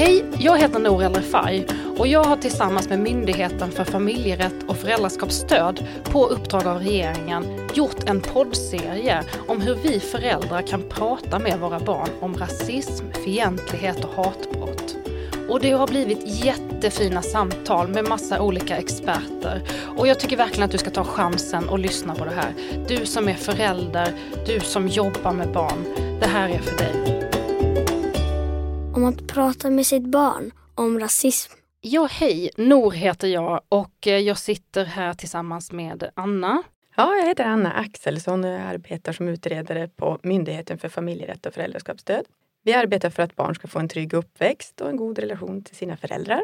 Hej, jag heter Nour El Refai och jag har tillsammans med Myndigheten för familjerätt och föräldraskapsstöd på uppdrag av regeringen gjort en poddserie om hur vi föräldrar kan prata med våra barn om rasism, fientlighet och hatbrott. Och det har blivit jättefina samtal med massa olika experter. Och jag tycker verkligen att du ska ta chansen och lyssna på det här. Du som är förälder, du som jobbar med barn. Det här är för dig. Att prata med sitt barn om rasism. Ja, hej! Nor heter jag och eh, jag sitter här tillsammans med Anna. Ja, jag heter Anna Axelsson och jag arbetar som utredare på Myndigheten för familjerätt och föräldraskapsstöd. Vi arbetar för att barn ska få en trygg uppväxt och en god relation till sina föräldrar.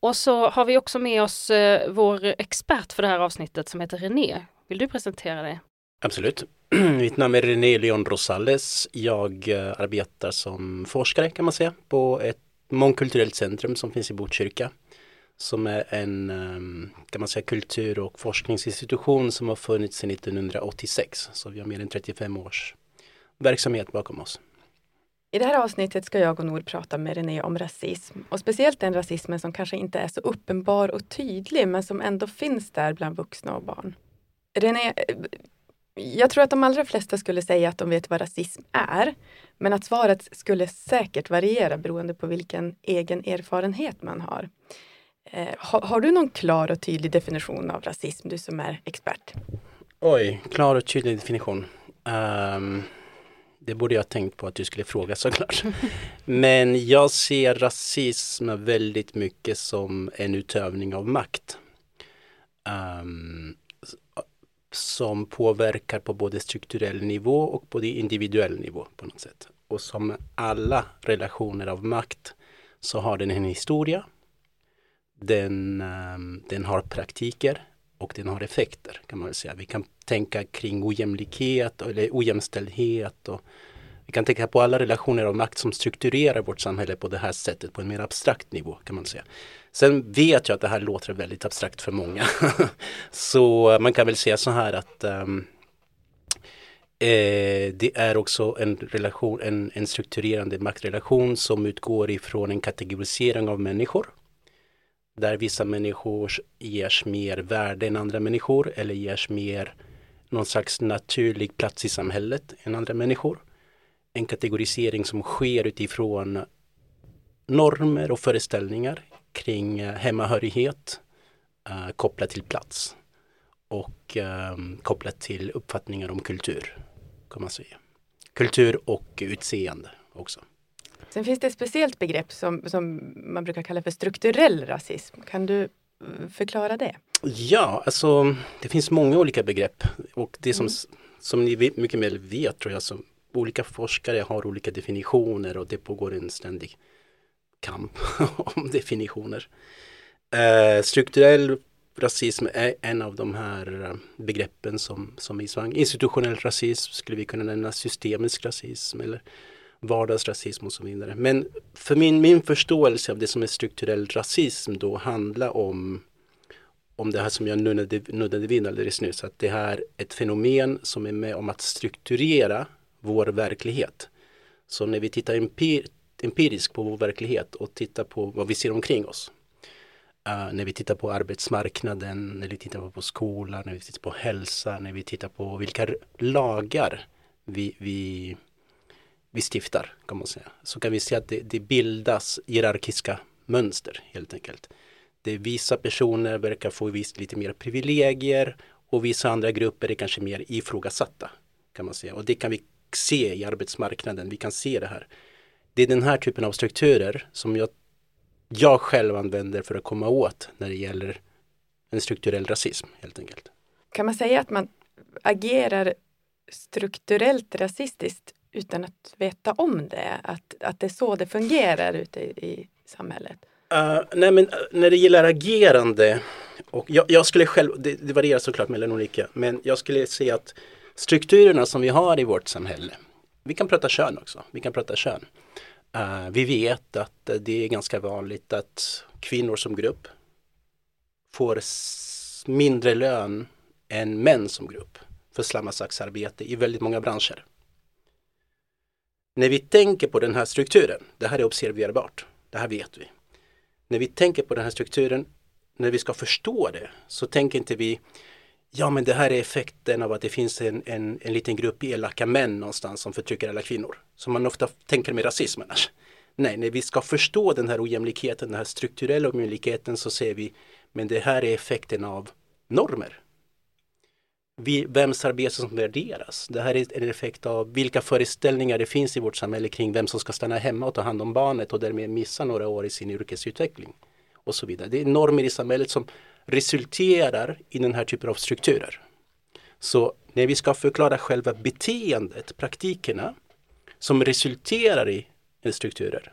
Och så har vi också med oss eh, vår expert för det här avsnittet som heter René. Vill du presentera dig? Absolut. Mitt namn är René Leon Rosales. Jag eh, arbetar som forskare kan man säga på ett mångkulturellt centrum som finns i Botkyrka. Som är en eh, kan man säga, kultur och forskningsinstitution som har funnits sedan 1986. Så vi har mer än 35 års verksamhet bakom oss. I det här avsnittet ska jag och Nor prata med René om rasism och speciellt den rasismen som kanske inte är så uppenbar och tydlig men som ändå finns där bland vuxna och barn. René, eh, jag tror att de allra flesta skulle säga att de vet vad rasism är. Men att svaret skulle säkert variera beroende på vilken egen erfarenhet man har. Eh, har, har, du någon klar och tydlig definition av rasism, du som är expert? Oj, klar och tydlig definition. Um, det borde jag tänkt på att du skulle fråga såklart. Men jag ser rasism väldigt mycket som en utövning av makt. Um, som påverkar på både strukturell nivå och på individuell nivå på något sätt. Och som alla relationer av makt så har den en historia. Den, ehm, den har praktiker och den har effekter kan man väl säga. Vi kan tänka kring ojämlikhet eller ojämställdhet och vi kan tänka på alla relationer av makt som strukturerar vårt samhälle på det här sättet på en mer abstrakt nivå kan man säga. Sen vet jag att det här låter väldigt abstrakt för många. så eh, man kan väl säga så här att um, eh, det är också en, relation, en, en strukturerande maktrelation som utgår ifrån en kategorisering av människor. Där vissa människor ges mer värde än andra människor eller ges mer någon slags naturlig plats i samhället än andra människor. En kategorisering som sker utifrån normer och föreställningar kring eh, hemmahörighet uh, kopplat till plats och um, kopplat till uppfattningar om kultur. Kan man säga. Kultur och utseende också. Sen finns det ett speciellt begrepp som, som man brukar kalla för strukturell rasism. Kan du eh, förklara det? Ja, alltså det finns många olika begrepp och det som, mm. som ni mycket väl vet tror jag, så olika forskare har olika definitioner och det pågår en ständig kamp om definitioner. Eh, strukturell rasism är en av de här eh, begreppen som, som i svang. Institutionell rasism skulle vi kunna nämna, systemisk rasism eller vardagsrasism och så vidare. Men för min, min förståelse av det som är strukturell rasism då handlar om om det här som jag nuddade, nuddade vid alldeles nyss, att det här är ett fenomen som är med om att strukturera vår verklighet. Så när vi tittar empir, empiriskt på vår verklighet och tittar på vad vi ser omkring oss. Uh, när vi tittar på arbetsmarknaden, när vi tittar på skolan, när vi tittar på hälsa, när vi tittar på vilka lagar vi, vi, vi stiftar, kan man säga. Så kan vi se att det, det bildas hierarkiska mönster helt enkelt. Det vissa personer verkar få visst lite mer privilegier och vissa andra grupper är kanske mer ifrågasatta. Kan man säga. Och det kan vi se i arbetsmarknaden, vi kan se det här. Det är den här typen av strukturer som jag, jag själv använder för att komma åt när det gäller en strukturell rasism helt enkelt. Kan man säga att man agerar strukturellt rasistiskt utan att veta om det? Att, att det är så det fungerar ute i, i samhället? Uh, nej men uh, när det gäller agerande och jag, jag skulle själv, det, det, varierar såklart mellan olika, men jag skulle säga att strukturerna som vi har i vårt samhälle, vi kan prata kön också, vi kan prata kön. Uh, vi vet att det är ganska vanligt att kvinnor som grupp får mindre lön än män som grupp för samma slags arbete i väldigt många branscher. När vi tänker på den här strukturen, det här är observerbart, Det här vet vi. När vi tänker på den här strukturen, när vi ska förstå det, så tänker inte vi Ja men det här är effekten av att det finns en, en, en liten grupp elaka män någonstans som förtrycker alla kvinnor. Som man ofta tänker med rasism annars. Nej, när vi ska förstå den här ojämlikheten, den här strukturella ojämlikheten så ser vi men det här är effekten av normer. Vi, vems arbete som värderas. Det här är en effekt av vilka föreställningar det finns i vårt samhälle kring vem som ska stanna hemma och ta hand om barnet och därmed missa några år i sin yrkesutveckling. Och så vidare. Det är normer i samhället som resulterar i den här typen av strukturer. Så när vi ska förklara själva beteendet, praktikerna, som resulterar i strukturer,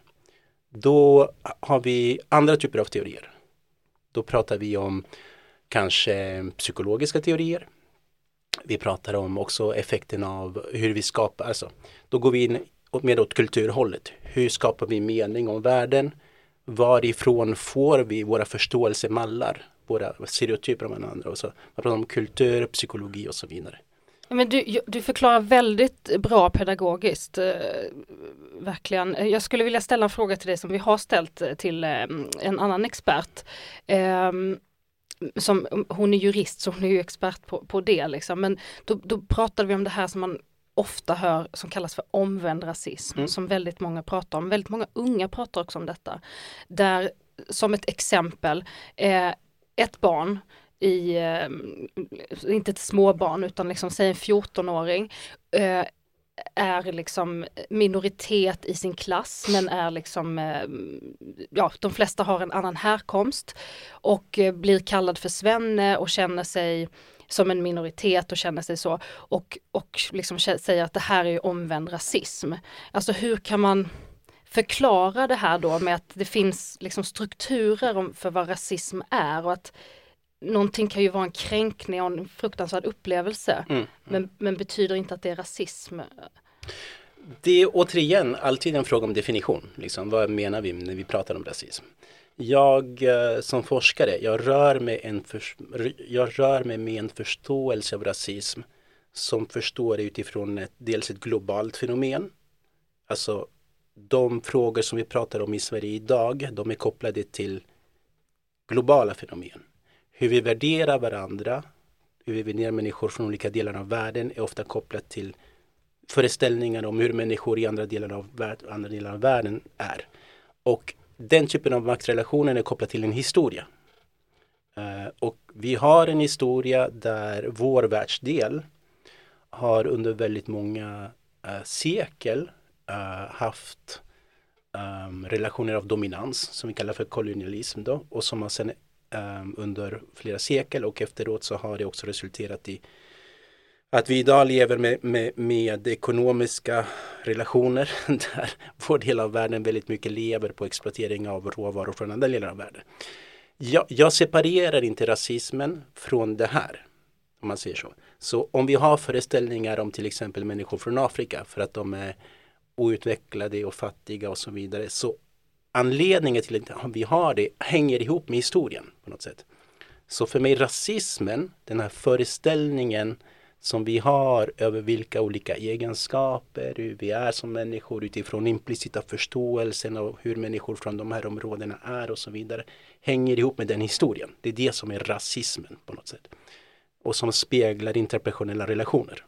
då har vi andra typer av teorier. Då pratar vi om kanske psykologiska teorier. Vi pratar om också effekten av hur vi skapar, alltså då går vi in mer åt kulturhållet. Hur skapar vi mening om världen? Varifrån får vi våra förståelsemallar? Våra stereotyper om varandra. Och så. Man pratar om kultur, psykologi och så vidare. Men du, du förklarar väldigt bra pedagogiskt, eh, verkligen. Jag skulle vilja ställa en fråga till dig som vi har ställt till eh, en annan expert. Eh, som, hon är jurist så hon är ju expert på, på det liksom. Men då, då pratade vi om det här som man ofta hör som kallas för omvänd rasism mm. som väldigt många pratar om. Väldigt många unga pratar också om detta. Där som ett exempel eh, ett barn i, eh, inte ett småbarn utan liksom säg en 14-åring, eh, är liksom minoritet i sin klass men är liksom, eh, ja de flesta har en annan härkomst och eh, blir kallad för svenne och känner sig som en minoritet och känner sig så och, och liksom säger att det här är omvänd rasism. Alltså hur kan man förklara det här då med att det finns liksom strukturer för vad rasism är och att någonting kan ju vara en kränkning och en fruktansvärd upplevelse mm, mm. Men, men betyder inte att det är rasism. Det är återigen alltid en fråga om definition. Liksom. Vad menar vi när vi pratar om rasism? Jag eh, som forskare, jag rör, mig en för, jag rör mig med en förståelse av rasism som förstår det utifrån ett, dels ett globalt fenomen. Alltså de frågor som vi pratar om i Sverige idag, de är kopplade till globala fenomen. Hur vi värderar varandra, hur vi värderar människor från olika delar av världen är ofta kopplat till föreställningar om hur människor i andra delar av, värld, andra delar av världen är. Och den typen av maktrelationer är kopplad till en historia. Uh, och vi har en historia där vår världsdel har under väldigt många uh, sekel uh, haft um, relationer av dominans som vi kallar för kolonialism då och som har sen um, under flera sekel och efteråt så har det också resulterat i att vi idag lever med, med, med ekonomiska relationer där vår del av världen väldigt mycket lever på exploatering av råvaror från andra delar av världen. Jag, jag separerar inte rasismen från det här. Om man säger så. Så om vi har föreställningar om till exempel människor från Afrika för att de är outvecklade och fattiga och så vidare. Så anledningen till att vi har det hänger ihop med historien på något sätt. Så för mig rasismen, den här föreställningen som vi har över vilka olika egenskaper, hur vi är som människor utifrån implicita förståelsen av hur människor från de här områdena är och så vidare, hänger ihop med den historien. Det är det som är rasismen på något sätt. Och som speglar interpersonella relationer.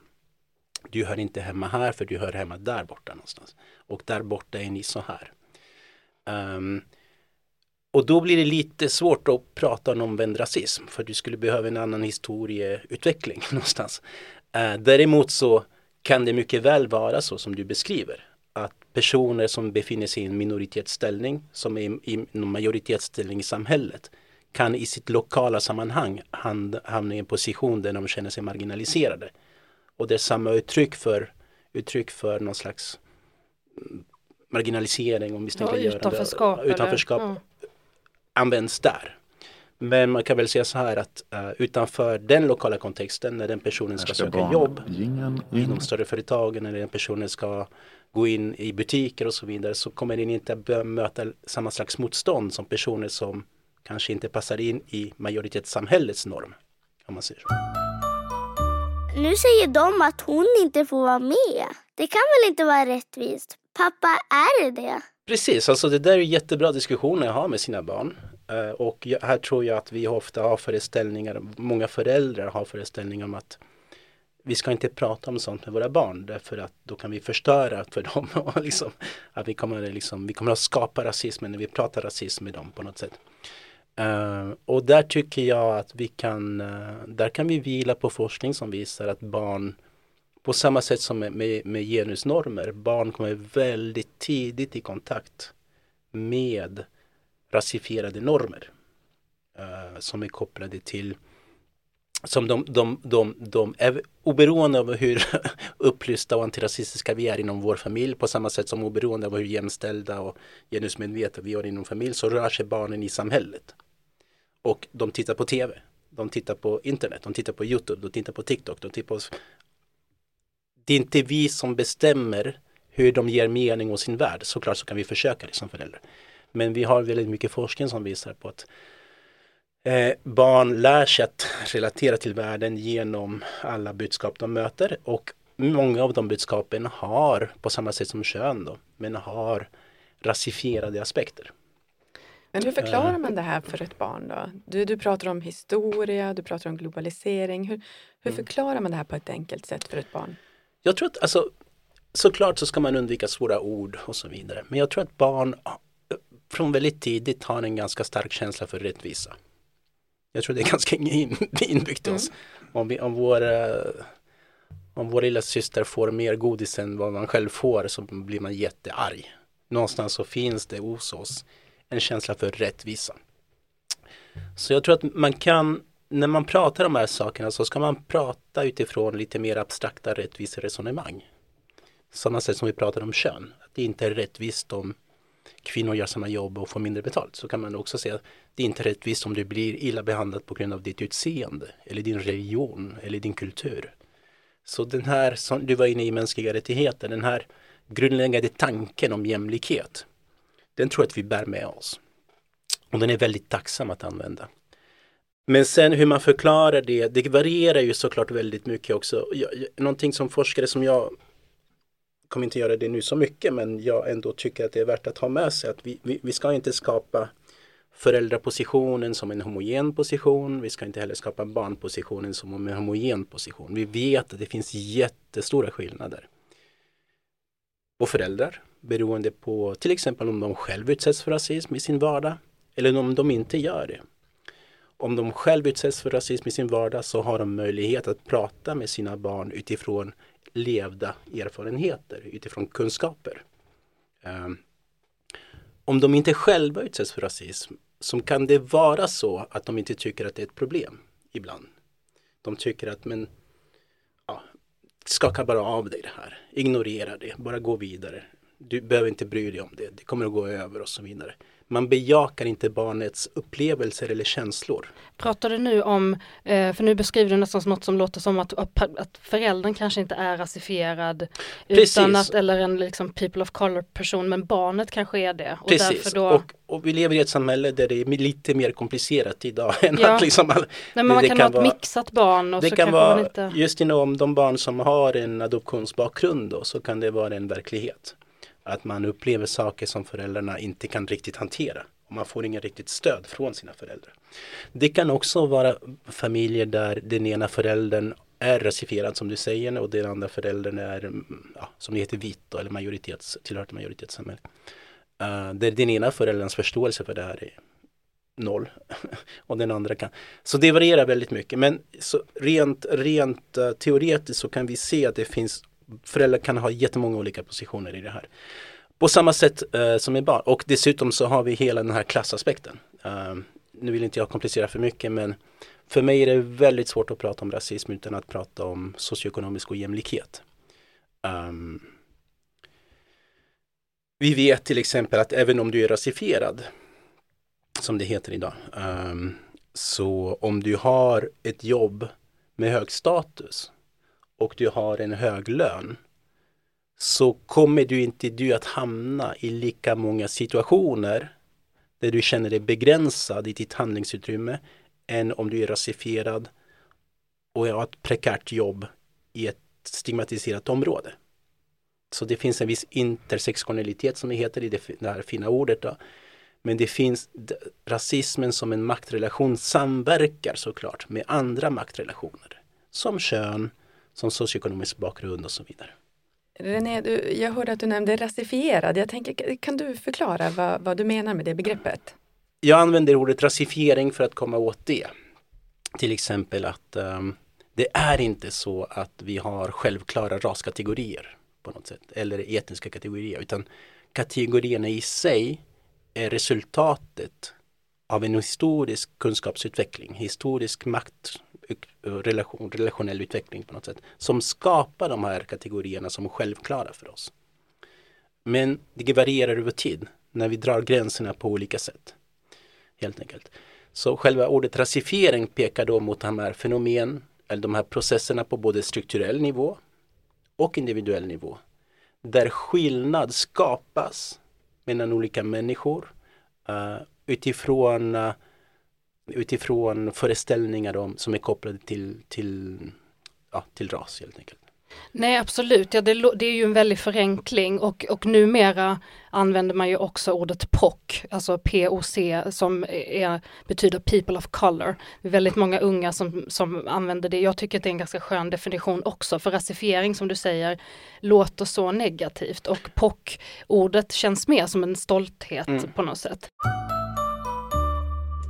Du hör inte hemma här för du hör hemma där borta någonstans. Och där borta är ni så här. Um, och då blir det lite svårt att prata om omvänd rasism för du skulle behöva en annan historieutveckling någonstans. Uh, däremot så kan det mycket väl vara så som du beskriver. Att personer som befinner sig i en minoritetsställning, som är i en majoritetsställning i samhället, kan i sitt lokala sammanhang hamna i en position där de känner sig marginaliserade. Och det är samma uttryck för, uttryck för någon slags marginalisering och misstänkliggörande. Ja, utanförskap. utanförskap eller, ja. används där. Men man kan väl säga så här att uh, utanför den lokala kontexten när den personen ska söka jobb i de större företagen eller den personen ska gå in i butiker och så vidare så kommer den inte möta samma slags motstånd som personer som kanske inte passar in i majoritetssamhällets norm. Om man säger så. Nu säger de att hon inte får vara med. Det kan väl inte vara rättvist? Pappa, är det det? Precis, alltså det där är jättebra diskussioner jag har med sina barn. Eh, och här tror jag att vi ofta har föreställningar, många föräldrar har föreställningar om att vi ska inte prata om sånt med våra barn därför att då kan vi förstöra för dem. Och liksom, att vi, kommer liksom, vi kommer att skapa rasism när vi pratar rasism med dem på något sätt. Uh, och där tycker jag att vi kan, uh, där kan vi vila på forskning som visar att barn på samma sätt som med, med, med genusnormer, barn kommer väldigt tidigt i kontakt med rasifierade normer uh, som är kopplade till som de, de, de, de är oberoende av hur upplysta och antirasistiska vi är inom vår familj på samma sätt som oberoende av hur jämställda och genusmedvetna vi är inom familj så rör sig barnen i samhället. Och de tittar på tv, de tittar på internet, de tittar på Youtube, de tittar på TikTok, de tittar på det är inte vi som bestämmer hur de ger mening åt sin värld. Såklart så kan vi försöka det som föräldrar. Men vi har väldigt mycket forskning som visar på att eh, barn lär sig att relatera till världen genom alla budskap de möter och många av de budskapen har, på samma sätt som kön då, men har rasifierade aspekter. Men hur förklarar man det här för ett barn då? Du, du pratar om historia, du pratar om globalisering. Hur, hur mm. förklarar man det här på ett enkelt sätt för ett barn? Jag tror att alltså, såklart så ska man undvika svåra ord och så vidare. Men jag tror att barn från väldigt tidigt har en ganska stark känsla för rättvisa. Jag tror det är ganska inbyggt i oss. Mm. Om, vi, om, vår, om vår lilla syster får mer godis än vad man själv får så blir man jättearg. Någonstans så finns det hos oss en känsla för rättvisa. Så jag tror att man kan när man pratar om de här sakerna så ska man prata utifrån lite mer abstrakta rättviseresonemang. Samma sätt som vi pratar om kön. Att det inte är rättvist om kvinnor gör samma jobb och får mindre betalt. Så kan man också säga att det är inte rättvist om du blir illa behandlad på grund av ditt utseende eller din religion eller din kultur. Så den här, som du var inne i mänskliga rättigheter, den här grundläggande tanken om jämlikhet. Den tror jag att vi bär med oss. Och den är väldigt tacksam att använda. Men sen hur man förklarar det, det varierar ju såklart väldigt mycket också. Jag, någonting som forskare som jag kommer inte göra det nu så mycket men jag ändå tycker att det är värt att ha med sig att vi, vi, vi ska inte skapa föräldrapositionen som en homogen position. Vi ska inte heller skapa barnpositionen som en homogen position. Vi vet att det finns jättestora skillnader på föräldrar beroende på till exempel om de själv utsätts för rasism i sin vardag eller om de inte gör det om de själv utsätts för rasism i sin vardag så har de möjlighet att prata med sina barn utifrån levda erfarenheter, utifrån kunskaper. Ehm, om de inte själva utsätts för rasism så kan det vara så att de inte tycker att det är ett problem ibland. De tycker att men ja, skaka bara av dig det här, ignorera det, bara gå vidare. Du behöver inte bry dig om det, det kommer att gå över och så vidare man bejakar inte barnets upplevelser eller känslor. Pratar du nu om, eh, för nu beskriver du nästan något som låter som att, att föräldern kanske inte är rasifierad Precis. utan att, eller en liksom people of color person men barnet kanske är det. Och Precis, då... och, och, vi lever i ett samhälle där det är lite mer komplicerat idag. än ja. att liksom all, Nej, men man kan, kan ha ett vara, mixat barn. Och det så kan vara, inte... just inom de barn som har en adoptionsbakgrund då, så kan det vara en verklighet. Att man upplever saker som föräldrarna inte kan riktigt hantera. Och man får inget riktigt stöd från sina föräldrar. Det kan också vara familjer där den ena föräldern är rasifierad som du säger och den andra föräldern är, mm, ja, som det heter, vit då, eller majoritets, tillhör till majoritetssamhället. Uh, eh, där den ena förälderns förståelse för det här är noll och den andra kan. Så det varierar väldigt mycket men så rent, rent uh, teoretiskt så kan vi se att det finns föräldrar kan ha jättemånga olika positioner i det här. På samma sätt eh, som med barn och dessutom så har vi hela den här klassaspekten. Eh, nu vill inte jag komplicera för mycket men för mig är det väldigt svårt att prata om rasism utan att prata om socioekonomisk ojämlikhet. Um, vi vet till exempel att även om du är rasifierad, som det heter idag, um, så om du har ett jobb med hög status och du har en hög lön så kommer du inte du att hamna i lika många situationer där du känner dig begränsad i ditt handlingsutrymme än om du är rasifierad och har ett prekärt jobb i ett stigmatiserat område. Så det finns en viss intersektionalitet som det heter i det, här fina ordet. Då. Men det finns rasismen som en maktrelation samverkar såklart med andra maktrelationer. Som kön, som socioekonomisk bakgrund och så vidare. René, du, jag hörde att du nämnde rasifierad. Jag tänker, kan du förklara vad, vad du menar med det begreppet? Jag använder ordet rasifiering för att komma åt det. Till exempel att um, det är inte så att vi har självklara raskategorier på något sätt eller etniska kategorier utan kategorierna i sig är resultatet av en historisk kunskapsutveckling, historisk makt, Eh, relation, relationell utveckling på något sätt som skapar de här kategorierna som är självklara för oss. Men det varierar över tid när vi drar gränserna på olika sätt. Helt enkelt. Så själva ordet rasifiering pekar då mot de här fenomen eller de här processerna på både strukturell nivå och individuell nivå. Där skillnad skapas mellan olika människor uh, utifrån, uh, utifrån föreställningar om, som är kopplade till, till, ja, till ras helt enkelt. Nej absolut, ja, det, det, är ju en väldig förenkling och, och numera använder man ju också ordet POC, alltså POC som är, betyder People of Color. Det är väldigt många unga som, som använder det. Jag tycker att det är en ganska skön definition också för rasifiering som du säger låter så negativt och POC-ordet känns mer som en stolthet mm. på något sätt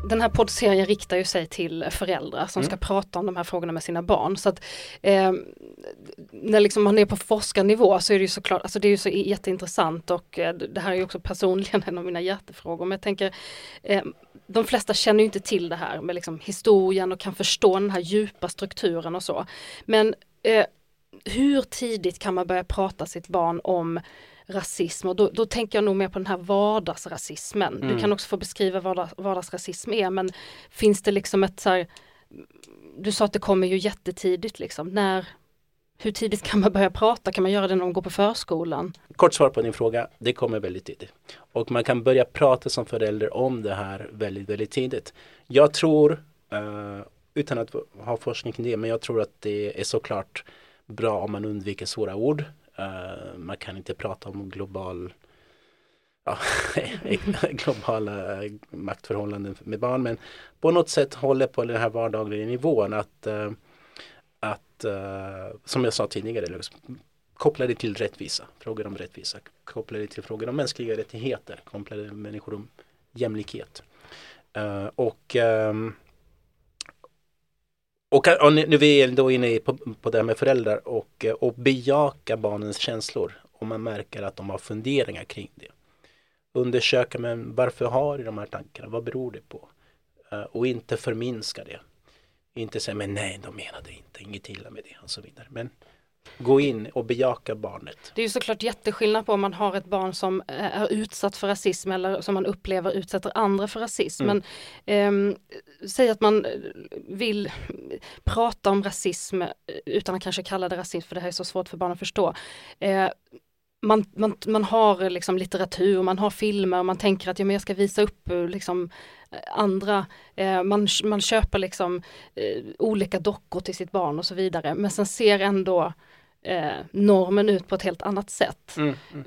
den här poddserien riktar ju sig till föräldrar som mm. ska prata om de här frågorna med sina barn. Så att eh, när liksom man är på forskarnivå så är det ju såklart, alltså det är ju så jätteintressant och eh, det här är ju också personligen en av mina hjärtefrågor. Men jag tänker, eh, de flesta känner ju inte till det här med liksom historien och kan förstå den här djupa strukturen och så. Men eh, hur tidigt kan man börja prata sitt barn om rasism och då, då, tänker jag nog mer på den här vardagsrasismen. Mm. Du kan också få beskriva vad vardags, vardagsrasism är men finns det liksom ett så här, du sa att det kommer ju jättetidigt liksom, när hur tidigt kan man börja prata? Kan man göra det när de går på förskolan? Kort svar på din fråga, det kommer väldigt tidigt. Och man kan börja prata som förälder om det här väldigt, väldigt tidigt. Jag tror, uh, utan att ha forskning kring det, men jag tror att det är såklart bra om man undviker svåra ord. Uh, man kan inte prata om global ja, globala maktförhållanden med barn men på något sätt håller på den här vardagliga nivån att, uh, att uh, som jag sa tidigare liksom, koppla det till rättvisa, frågor om rättvisa, koppla det till frågor om mänskliga rättigheter, koppla det till människor om jämlikhet. och um, och, och nu är vi då inne på, på det här med föräldrar och, eh, och bejaka barnens känslor. Om man märker att de har funderingar kring det. Undersöka men varför har de de här tankarna? Vad beror det på? Eh, och inte förminska det. Inte säga men nej, de menade inte, inget illa med det och så vidare. Men gå in och bejaka barnet. Det är ju såklart jätteskillnad på om man har ett barn som eh, är utsatt för rasism eller som man upplever utsätter andra för rasism. Mm. Men eh, säg att man vill prata om rasism eh, utan att kanske kalla det rasism för det här är så svårt för barn att förstå. Eh, man, man, man har liksom litteratur, man har filmer och man tänker att ja, men jag ska visa upp eh, liksom, andra, eh, man, man köper liksom eh, olika dockor till sitt barn och så vidare men sen ser ändå eh, normen ut på ett helt annat sätt. Mm, mm.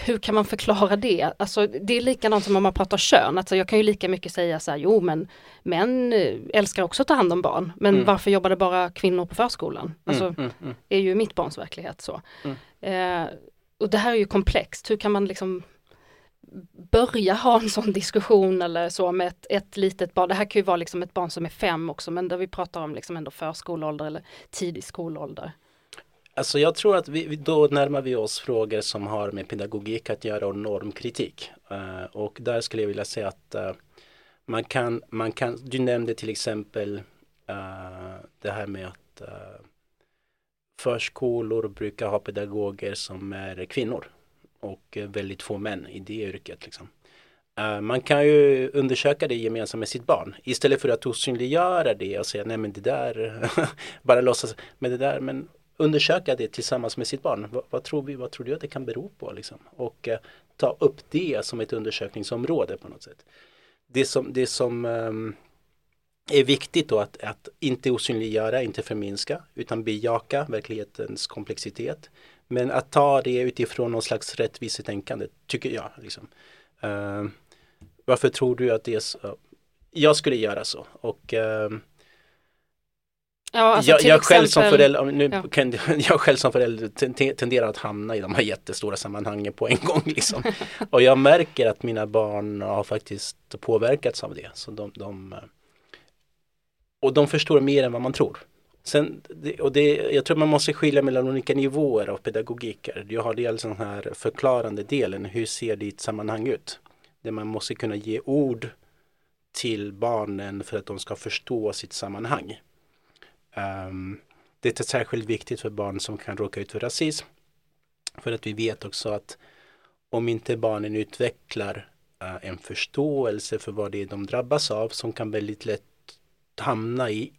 Hur kan man förklara det? Alltså det är likadant som om man pratar kön, alltså jag kan ju lika mycket säga så här, jo men män eh, älskar också att ta hand om barn, men mm. varför jobbar det bara kvinnor på förskolan? Mm, alltså mm, mm. är ju mitt barns verklighet så. Eh, och det här är ju komplext, hur kan man liksom börja ha en sån diskussion eller så med ett, ett litet barn. Det här kan ju vara liksom ett barn som är fem också men där vi pratar om liksom ändå förskoleålder eller tidig skolålder. Alltså jag tror att vi, då närmar vi oss frågor som har med pedagogik att göra och normkritik. Uh, och där skulle jag vilja säga att uh, man, kan, man kan, du nämnde till exempel uh, det här med att förskolor brukar ha pedagoger som är kvinnor och väldigt få män i det yrket. Liksom. Eh, man kan ju undersöka det gemensamt med sitt barn istället för att osynliggöra det och säga nej men det där, bara låtsas, men det där, men undersöka det tillsammans med sitt barn. Vad, vad, tror vi, vad tror du att det kan bero på? Liksom? Och eh, ta upp det som ett undersökningsområde på något sätt. Det som, det som um, är viktigt då att, att inte osynliggöra, inte förminska utan bejaka verklighetens komplexitet. Men att ta det utifrån någon slags rättvisetänkande tycker jag. Liksom. Uh, varför tror du att det är så? Jag skulle göra så och uh, Ja, alltså jag, jag själv som förälder, nu ja. kan, jag själv som förälder tenderar att hamna i de här jättestora sammanhangen på en gång. Liksom. och jag märker att mina barn har faktiskt påverkats av det. Så de, de och de förstår mer än vad man tror. Sen, och det, jag tror man måste skilja mellan olika nivåer av pedagogiker. Du har dels den här förklarande delen, hur ser ditt sammanhang ut? Där man måste kunna ge ord till barnen för att de ska förstå sitt sammanhang. Um, det är särskilt viktigt för barn som kan råka ut för rasism. För att vi vet också att om inte barnen utvecklar uh, en förståelse för vad det är de drabbas av som kan väldigt lätt hamna i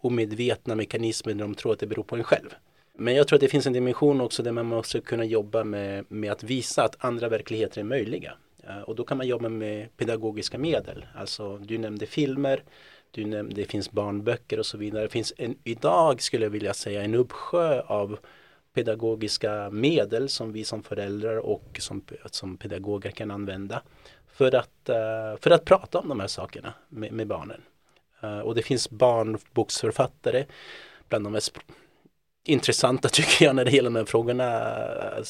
omedvetna mekanismer där de tror att det beror på en själv. Men jag tror att det finns en dimension också där man måste kunna jobba med, med att visa att andra verkligheter är möjliga. Eh, och då kan man jobba med pedagogiska medel. Alltså du nämnde filmer, du nämnde, det finns barnböcker och så vidare. Det finns en, idag skulle jag vilja säga en uppsjö av pedagogiska medel som vi som föräldrar och som, som pedagoger kan använda för att, eh, för att prata om de här sakerna med, med barnen. Eh, och det finns barnboksförfattare bland de mest intressanta tycker jag när det gäller de här frågorna. Eh,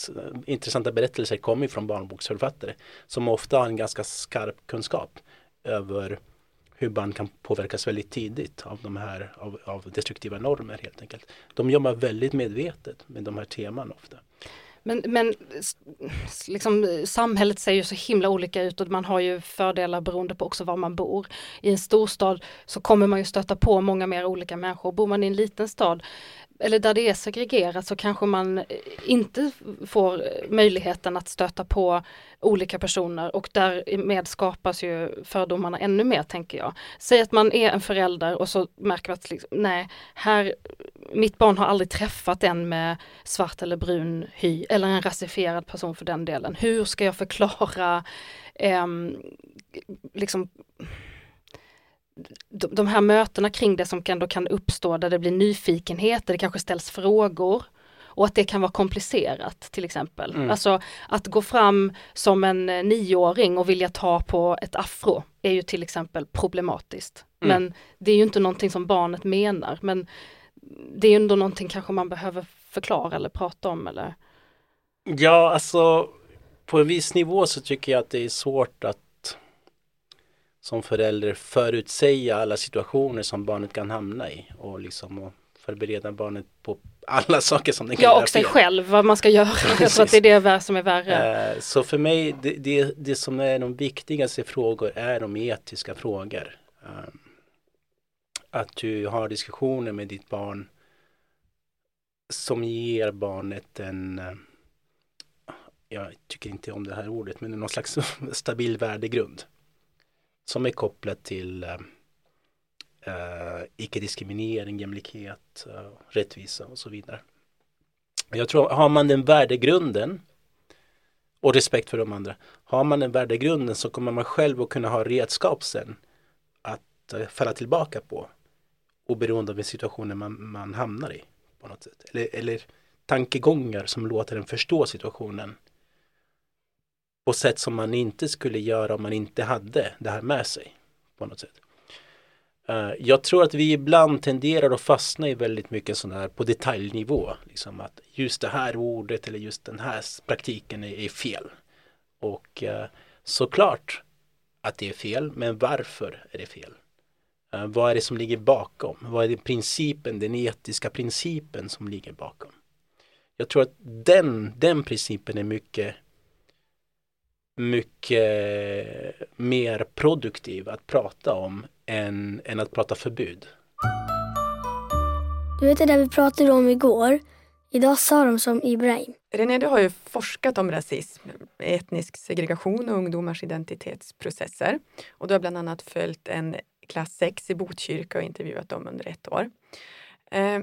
intressanta berättelser kommer från barnboksförfattare som ofta har en ganska skarp kunskap över hur barn kan påverkas väldigt tidigt av de här av, av destruktiva normer helt enkelt. De jobbar väldigt medvetet med de här teman ofta. Men, men liksom, samhället ser ju så himla olika ut och man har ju fördelar beroende på också var man bor. I en storstad så kommer man ju stöta på många mer olika människor. Bor man i en liten stad eller där det är segregerat så kanske man eh, inte får eh, möjligheten att stöta på olika personer och därmed skapas ju fördomarna ännu mer tänker jag. Säg att man är en förälder och så märker man att liksom, nej, här, mitt barn har aldrig träffat en med svart eller brun hy eller en rasifierad person för den delen. Hur ska jag förklara eh, liksom de här mötena kring det som ändå kan uppstå där det blir nyfikenhet, där det kanske ställs frågor och att det kan vara komplicerat till exempel. Mm. Alltså att gå fram som en eh, nioåring och vilja ta på ett afro är ju till exempel problematiskt. Mm. Men det är ju inte någonting som barnet menar men det är ju ändå någonting kanske man behöver förklara eller prata om eller? Ja, alltså på en viss nivå så tycker jag att det är svårt att som förälder förutsäga alla situationer som barnet kan hamna i och liksom och förbereda barnet på alla saker som den kan ja, göra och sig själv vad man ska göra. Jag tror att det är det som är värre. Uh, så för mig, det, det, det, som är de viktigaste frågor är de etiska frågor. Uh, att du har diskussioner med ditt barn som ger barnet en uh, jag tycker inte om det här ordet, men någon slags stabil värdegrund som är kopplat till eh, eh icke-diskriminering, jämlikhet, eh, rättvisa och så vidare. Jag tror, har man den värdegrunden och respekt för de andra, har man den värdegrunden så kommer man själv att kunna ha redskap sen att eh, falla tillbaka på oberoende av situationen man, man hamnar i på något sätt. Eller, eller tankegångar som låter en förstå situationen på sätt som man inte skulle göra om man inte hade det här med sig. på något sätt. Eh, jag tror att vi ibland tenderar att fastna i väldigt mycket sådana här på detaljnivå. Liksom att just det här ordet eller just den här praktiken är, är fel. Och eh, såklart att det är fel, men varför är det fel? Eh, vad är det som ligger bakom? Vad är det principen, den etiska principen som ligger bakom? Jag tror att den, den principen är mycket mycket mer produktiv att prata om än, än att prata förbud. Du vet det där vi pratade om igår. Idag sa de som Ibrahim. René, du har ju forskat om rasism, etnisk segregation och ungdomars identitetsprocesser. Och du har bland annat följt en klass 6 i Botkyrka och intervjuat dem under ett år. Eh,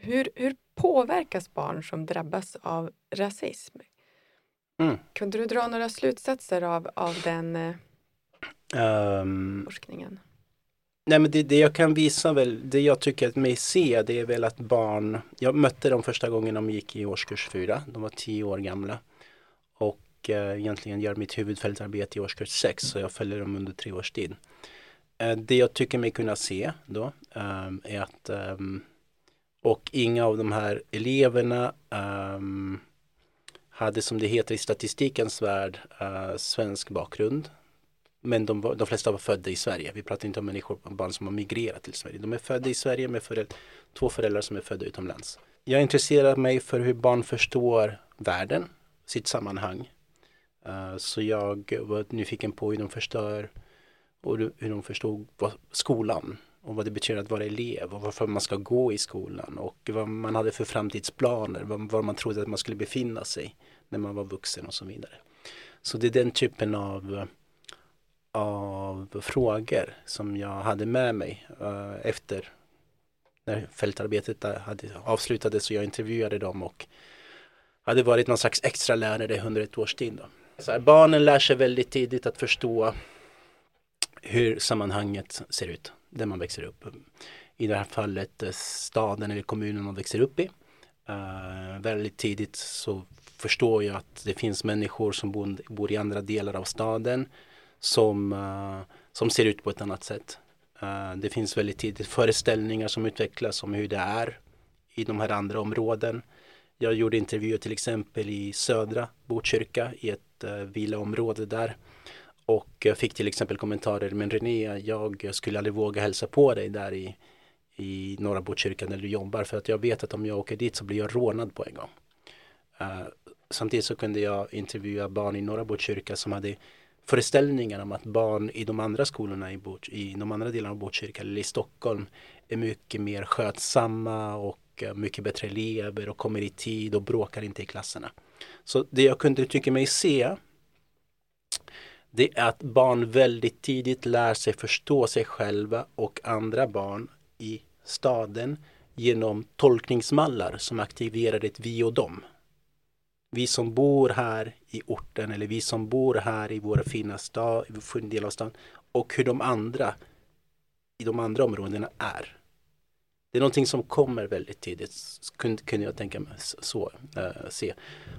hur, hur påverkas barn som drabbas av rasism? Mm. Kunde du dra några slutsatser av, av den um, forskningen? Nej men det, det, jag kan visa väl, det jag tycker att mig se det är väl att barn, jag mötte dem första gången de gick i årskurs fyra, de var tio år gamla. Och eh, egentligen gör mitt huvudfältarbete i årskurs sex så jag följer dem under tre års tid. Eh, det jag tycker mig kunna se då eh, är att ehm, och inga av de här eleverna um, hade som det heter i statistikens värld uh, svensk bakgrund. Men de, de flesta var födda i Sverige. Vi pratar inte om människor, barn som har migrerat till Sverige. De är födda i Sverige med föräldrar, två föräldrar som är födda utomlands. Jag intresserar mig för hur barn förstår världen, sitt sammanhang. Uh, så jag var nyfiken på hur de förstör och hur de förstod skolan och vad det betyder att vara elev och varför man ska gå i skolan och vad man hade för framtidsplaner, var man trodde att man skulle befinna sig när man var vuxen och så vidare. Så det är den typen av, av frågor som jag hade med mig eh, efter när fältarbetet hade avslutades och jag intervjuade dem och hade varit någon slags extra lärare under ett års tid. Då. Så här, barnen lär sig väldigt tidigt att förstå hur sammanhanget ser ut där man växer upp. I det här fallet eh, staden eller kommunen man växer upp i. Uh, väldigt tidigt så förstår jag att det finns människor som bor, bor i andra delar av staden som, uh, som ser ut på ett annat sätt. Uh, det finns väldigt tidigt föreställningar som utvecklas om hur det är i de här andra områden. Jag gjorde intervjuer till exempel i södra Botkyrka i ett uh, villaområde där och jag fick till exempel kommentarer, men René, jag skulle aldrig våga hälsa på dig där i, i norra Botkyrka när du jobbar för att jag vet att om jag åker dit så blir jag rånad på en gång. Uh, samtidigt så kunde jag intervjua barn i norra Botkyrka som hade föreställningar om att barn i de andra skolorna i, Bot, i de andra delarna av Botkyrka eller i Stockholm är mycket mer skötsamma och eh, mycket bättre elever och kommer i tid och bråkar inte i klasserna. Så det jag kunde tycka mig se det är att barn väldigt tidigt lär sig förstå sig själva och andra barn i staden genom tolkningsmallar som aktiverar ett vi och dem. Vi som bor här i orten eller vi som bor här i vår fina stad, i del av stan och hur de andra i de andra områdena är. Det är någonting som kommer väldigt tidigt, kunde, jag tänka mig så, äh, se.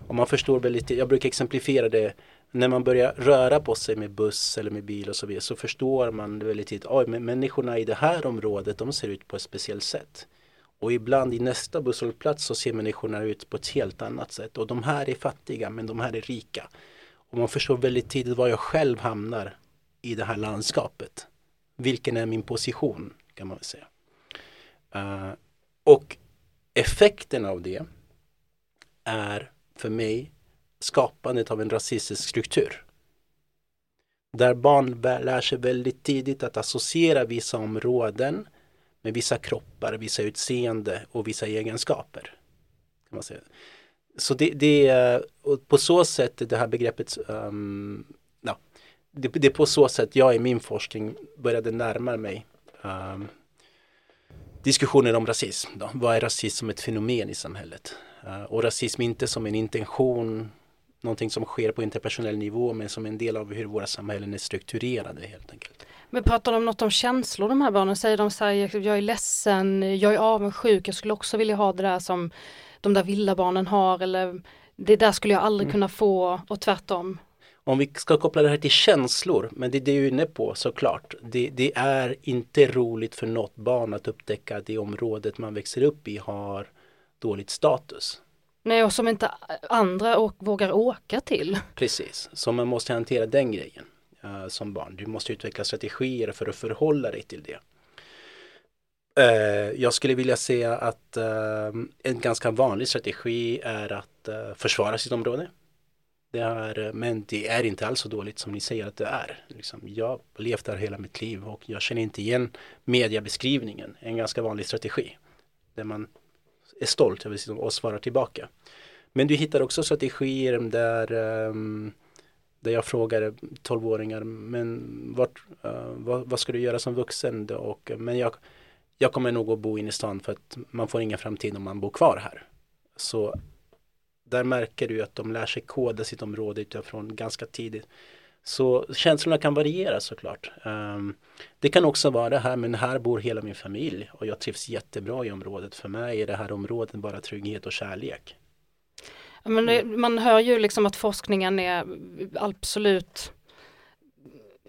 Om man förstår väldigt jag brukar exemplifiera det när man börjar röra på sig med buss eller med bil och så vidare så förstår man väldigt tidigt, att människorna i det här området de ser ut på ett speciellt sätt. Och ibland i nästa busshållplats så ser människorna ut på ett helt annat sätt. Och de här är fattiga men de här är rika. Och man förstår väldigt tidigt var jag själv hamnar i det här landskapet. Vilken är min position kan man väl säga. Uh, och effekten av det är för mig skapandet av en rasistisk struktur. Där barn lär sig väldigt tidigt att associera vissa områden med vissa kroppar, vissa utseende och vissa egenskaper. Kan man säga. Så det, det är på så sätt det här begreppet um, ja, det, det, är på så sätt jag i min forskning började närma mig um, diskussionen om rasism. Då. Vad är rasism som ett fenomen i samhället? Uh, och rasism inte som en intention någonting som sker på interpersonell nivå men som en del av hur våra samhällen är strukturerade helt enkelt. Men pratar de något om känslor de här barnen? Säger de så här, jag är ledsen, jag är avundsjuk, jag skulle också vilja ha det där som de där vilda barnen har eller det där skulle jag aldrig mm. kunna få och tvärtom. Om vi ska koppla det här till känslor, men det är det du är inne på såklart. Det, det är inte roligt för något barn att upptäcka att det området man växer upp i har dåligt status. Nej, och som inte andra vågar åka till. Precis, så man måste hantera den grejen uh, som barn. Du måste utveckla strategier för att förhålla dig till det. Uh, jag skulle vilja säga att uh, en ganska vanlig strategi är att försvara sitt område. Det är, men det är inte alls så dåligt som ni säger att det är. Liksom, jag har levt där hela mitt liv och jag känner inte igen mediebeskrivningen. En ganska vanlig strategi. Där man är stolt över sitt och svarar tillbaka. Men du hittar också strategier där, ehm, där jag frågar 12-åringar, men vart, eh, vad, vad, ska du göra som vuxen? Då? Och, men jag, jag kommer nog att bo inne i stan för att man får ingen framtid om man bor kvar här. Så där märker du att de lär sig koda sitt område utifrån ganska tidigt. Så känslorna kan variera såklart. Um, det kan också vara det här, men här bor hela min familj och jag trivs jättebra i området. För mig är det här området bara trygghet och kärlek. Men det, man hör ju liksom att forskningen är absolut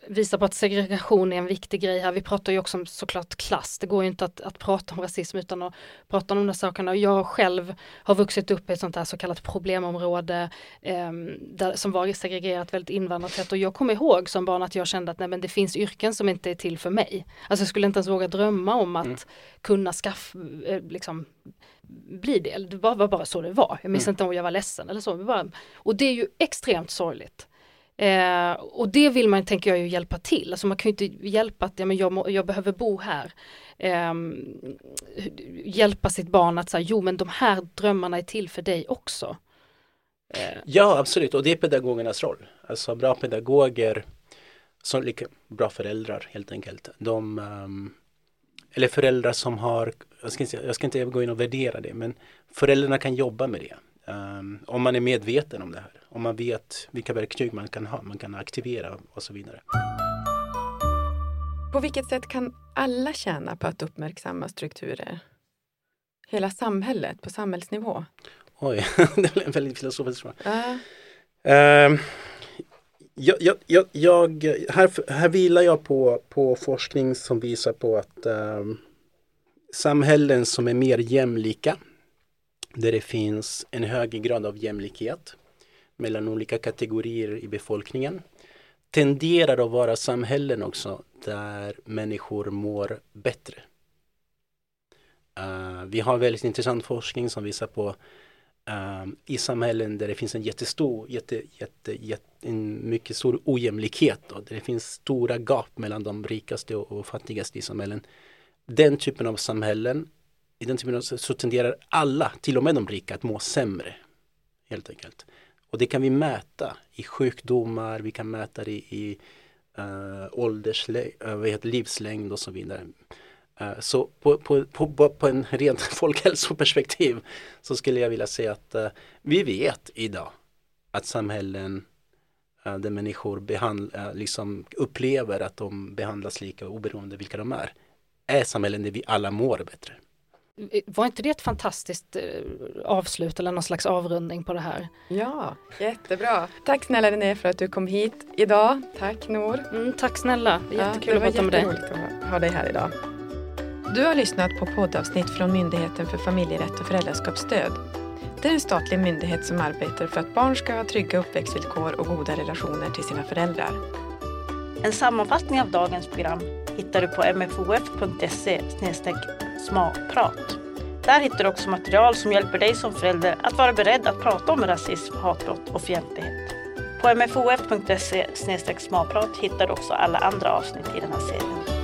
visar på att segregation är en viktig grej här. Vi pratar ju också om såklart klass. Det går ju inte att, att prata om rasism utan att prata om de där sakerna. Jag själv har vuxit upp i ett sånt här så kallat problemområde eh, där, som var segregerat väldigt invandrartätt och jag kommer ihåg som barn att jag kände att nej, men det finns yrken som inte är till för mig. Alltså jag skulle inte ens våga drömma om att mm. kunna skaffa, eh, liksom bli det. Det var, var, bara så det var. Jag minns mm. inte om jag var ledsen eller så. Bara, och det är ju extremt sorgligt. Eh, och det vill man, tänker jag, ju hjälpa till. Alltså man kan ju inte hjälpa att ja, men jag, må, jag behöver bo här. Eh, hjälpa sitt barn att säga, jo men de här drömmarna är till för dig också. Eh. Ja absolut och det är pedagogernas roll. Alltså bra pedagoger, som lika bra föräldrar helt enkelt. De, um, eller föräldrar som har, jag ska, inte, jag ska inte gå in och värdera det, men föräldrarna kan jobba med det. Um, om man är medveten om det här, om man vet vilka verktyg man kan ha, man kan aktivera och så vidare. På vilket sätt kan alla tjäna på att uppmärksamma strukturer? Hela samhället, på samhällsnivå? Oj, det är en väldigt filosofisk fråga. Uh. Uh, jag, jag, jag, jag, här, här vilar jag på, på forskning som visar på att uh, samhällen som är mer jämlika där det finns en hög grad av jämlikhet mellan olika kategorier i befolkningen tenderar att vara samhällen också där människor mår bättre. Uh, vi har väldigt intressant forskning som visar på uh, i samhällen där det finns en jättestor, jätte, jätte, jätte, en mycket stor ojämlikhet då, där det finns stora gap mellan de rikaste och, och fattigaste i samhällen. Den typen av samhällen i den typen av så tenderar alla, till och med de rika, att må sämre. Helt enkelt. Och det kan vi mäta i sjukdomar, vi kan mäta det i eh, uh, ålderslängd, eh, uh, livslängd och så vidare. Uh, så på, på, på, på en rent folkhälsoperspektiv så skulle jag vilja säga att uh, vi vet idag att samhällen uh, där människor behandla, liksom upplever att de behandlas lika oberoende vilka de är, är samhällen där vi alla mår bättre. Var inte det ett fantastiskt eh, avslut eller någon slags avrundning på det här? Ja, jättebra. Tack snälla René för att du kom hit idag. Tack Nor. Mm, tack snälla, det är jättekul ja, att prata med dig. Det att ha dig här idag. Du har lyssnat på poddavsnitt från Myndigheten för familjerätt och föräldraskapsstöd. Det är en statlig myndighet som arbetar för att barn ska ha trygga uppväxtvillkor och goda relationer till sina föräldrar. En sammanfattning av dagens program hittar du på mfof.se smakprat. Där hittar du också material som hjälper dig som förälder att vara beredd att prata om rasism, hatbrott och fientlighet. På mfof.se smakprat hittar du också alla andra avsnitt i den här serien.